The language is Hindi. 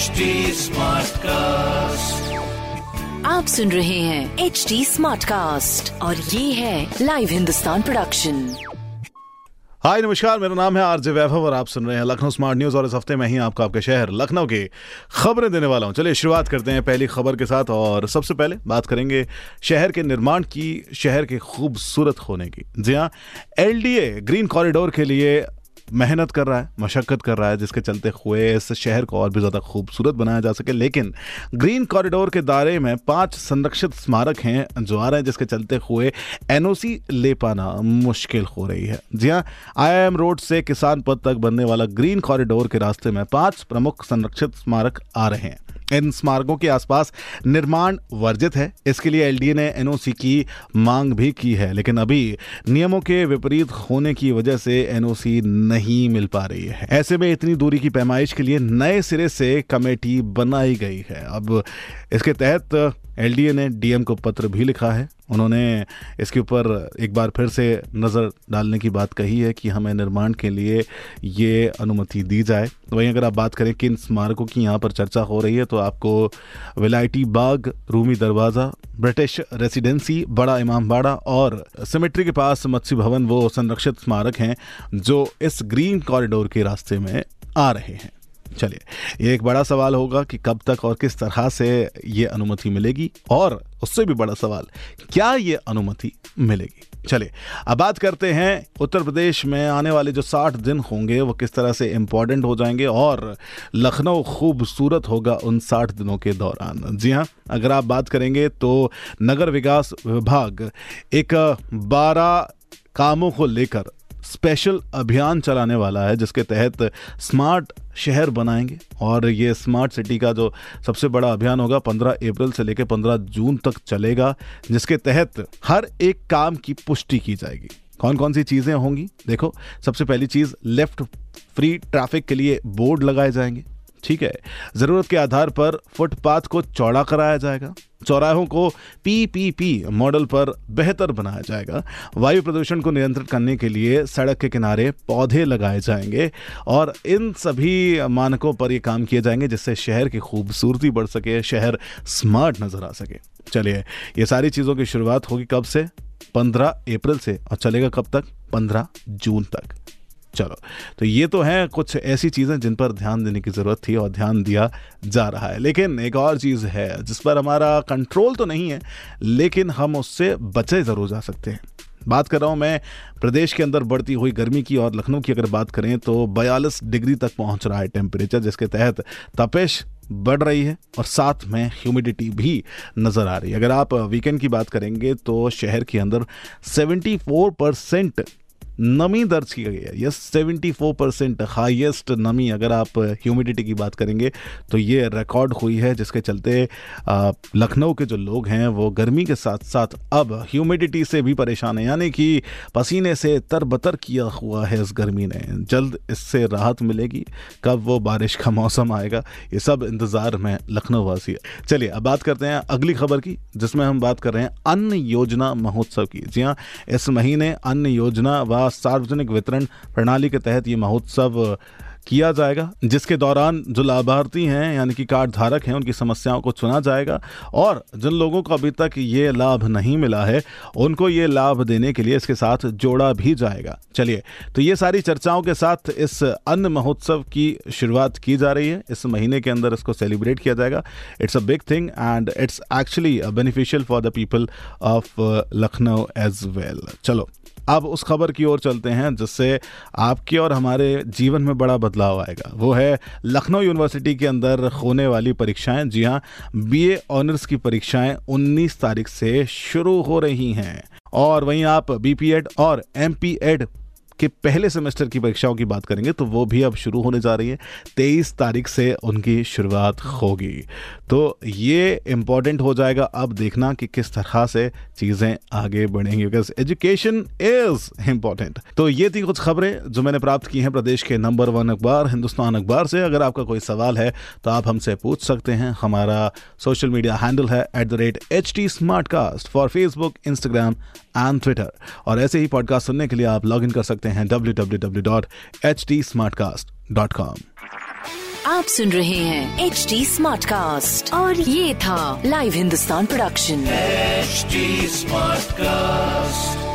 HD Smartcast. आप सुन रहे हैं एच डी स्मार्ट कास्ट और ये है लाइव हिंदुस्तान प्रोडक्शन हाय नमस्कार मेरा नाम है आरजे वैभव और आप सुन रहे हैं लखनऊ स्मार्ट न्यूज़ और इस हफ़्ते में ही आपको आपके शहर लखनऊ की खबरें देने वाला हूँ। चलिए शुरुआत करते हैं पहली खबर के साथ और सबसे पहले बात करेंगे शहर के निर्माण की शहर के खूबसूरत होने की। जी हाँ एलडीए ग्रीन कॉरिडोर के लिए मेहनत कर रहा है, मशक्क़त कर रहा है, जिसके चलते हुए इस शहर को और भी ज़्यादा खूबसूरत बनाया जा सके। लेकिन ग्रीन कॉरिडोर के दायरे में पाँच संरक्षित स्मारक हैं जो आ रहे हैं, जिसके चलते हुए एनओसी ले पाना मुश्किल हो रही है। जी हाँ आई रोड से किसान पद तक बनने वाला ग्रीन कॉरिडोर के रास्ते में पाँच प्रमुख संरक्षित स्मारक आ रहे हैं। इन स्मारकों के आसपास निर्माण वर्जित है। इसके लिए एलडीए ने एनओसी की मांग भी की है, लेकिन अभी नियमों के विपरीत होने की वजह से एनओसी नहीं मिल पा रही है। ऐसे में इतनी दूरी की पैमाइश के लिए नए सिरे से कमेटी बनाई गई है। अब इसके तहत एलडीए ने डीएम को पत्र भी लिखा है। उन्होंने इसके ऊपर एक बार फिर से नज़र डालने की बात कही है कि हमें निर्माण के लिए ये अनुमति दी जाए। वहीं अगर आप बात करें किन स्मारकों की यहाँ पर चर्चा हो रही है तो आपको विलायती बाग, रूमी दरवाज़ा, ब्रिटिश रेसिडेंसी, बड़ा इमामबाड़ा और सिमेट्री के पास मत्स्य भवन, वो संरक्षित स्मारक हैं जो इस ग्रीन कॉरिडोर के रास्ते में आ रहे हैं। चलिए, ये एक बड़ा सवाल होगा कि कब तक और किस तरह से ये अनुमति मिलेगी और उससे भी बड़ा सवाल, क्या ये अनुमति मिलेगी? चलिए, अब बात करते हैं उत्तर प्रदेश में आने वाले जो साठ दिन होंगे, वो किस तरह से इम्पोर्टेंट हो जाएँगे और लखनऊ खूबसूरत होगा उन साठ दिनों के दौरान। जी हाँ अगर आप बात करेंगे तो नगर विकास विभाग एक बारह कामों को लेकर स्पेशल अभियान चलाने वाला है, जिसके तहत स्मार्ट शहर बनाएँगे। और ये स्मार्ट सिटी का जो सबसे बड़ा अभियान होगा 15 अप्रैल से लेकर 15 जून तक चलेगा, जिसके तहत हर एक काम की पुष्टि की जाएगी। कौन कौन सी चीज़ें होंगी? देखो, सबसे पहली चीज़, लेफ़्ट फ्री ट्रैफ़िक के लिए बोर्ड लगाए जाएँगे। ठीक है। ज़रूरत के आधार पर फुटपाथ को चौड़ा कराया जाएगा। चौराहों को पीपीपी मॉडल पर बेहतर बनाया जाएगा। वायु प्रदूषण को नियंत्रित करने के लिए सड़क के किनारे पौधे लगाए जाएँगे और इन सभी मानकों पर ये काम किए जाएँगे जिससे शहर की खूबसूरती बढ़ सके, शहर स्मार्ट नज़र आ सके। चलिए, ये सारी चीज़ों की शुरुआत होगी कब से? पंद्रह अप्रैल से और चलेगा कब तक? पंद्रह जून तक। चलो तो ये तो हैं कुछ ऐसी चीज़ें जिन पर ध्यान देने की ज़रूरत थी और ध्यान दिया जा रहा है। लेकिन एक और चीज़ है, जिस पर हमारा कंट्रोल तो नहीं है, लेकिन हम उससे बचे ज़रूर जा सकते हैं। बात कर रहा हूँ मैं, प्रदेश के अंदर बढ़ती हुई गर्मी की और लखनऊ की अगर बात करें तो बयालीस डिग्री तक पहुँच रहा है टेम्परेचर जिसके तहत तपेश बढ़ रही है और साथ में ह्यूमिडिटी भी नज़र आ रही है। अगर आप वीकेंड की बात करेंगे तो शहर के अंदर 74 परसेंट नमी दर्ज की गई है। Yes seventy four percent highest नमी अगर आप ह्यूमिडिटी की बात करेंगे तो ये रिकॉर्ड हुई है, जिसके चलते लखनऊ के जो लोग हैं, वो गर्मी के साथ साथ अब ह्यूमिडिटी से भी परेशान है। यानी कि पसीने से तरबतर किया हुआ है इस गर्मी ने। जल्द इससे राहत मिलेगी, कब वो बारिश का मौसम आएगा, ये सब इंतज़ार में लखनऊ वासी चलिए, अब बात करते हैं अगली खबर की, जिसमें हम बात कर रहे हैं अन्न योजना महोत्सव की। जी हाँ इस महीने अन्न योजना व सार्वजनिक वितरण प्रणाली के तहत ये महोत्सव किया जाएगा, जिसके दौरान जो लाभार्थी हैं, यानी कि कार्ड धारक हैं, उनकी समस्याओं को चुना जाएगा और जिन लोगों को अभी तक ये लाभ नहीं मिला है, उनको ये लाभ देने के लिए इसके साथ जोड़ा भी जाएगा। चलिए तो ये सारी चर्चाओं के साथ इस अन्न महोत्सव की शुरुआत की जा रही है। इस महीने के अंदर इसको सेलिब्रेट किया जाएगा। It's a big thing and it's actually beneficial for the people of Lucknow as well चलो। अब उस खबर की ओर चलते हैं, जिससे आपके और हमारे जीवन में बड़ा बदलाव आएगा। वो है, लखनऊ यूनिवर्सिटी के अंदर होने वाली परीक्षाएँ। जी हाँ बीए ऑनर्स की परीक्षाएँ 19 तारीख से शुरू हो रही हैं। और वहीं आप बी और एमपीएड के पहले सेमेस्टर की परीक्षाओं की बात करेंगे तो वो भी अब शुरू होने जा रही है। तेईस तारीख से उनकी शुरुआत होगी। तो ये इंपॉर्टेंट हो जाएगा। अब देखना कि किस तरह से चीज़ें आगे बढ़ेंगी बिकॉज़ एजुकेशन इज़ इंपॉर्टेंट तो ये थी कुछ खबरें जो मैंने प्राप्त की हैं प्रदेश के नंबर वन अखबार, हिंदुस्तान अखबार से। अगर आपका कोई सवाल है तो आप हमसे पूछ सकते हैं। हमारा सोशल मीडिया हैंडल है at the rate H T Smartcast for Facebook Instagram and Twitter और ऐसे ही पॉडकास्ट सुनने के लिए आप लॉग इन कर सकते हैं। W W W dot H T Smartcast dot com आप सुन रहे हैं एच डी स्मार्ट कास्ट और ये था live Hindustan production smart Smartcast.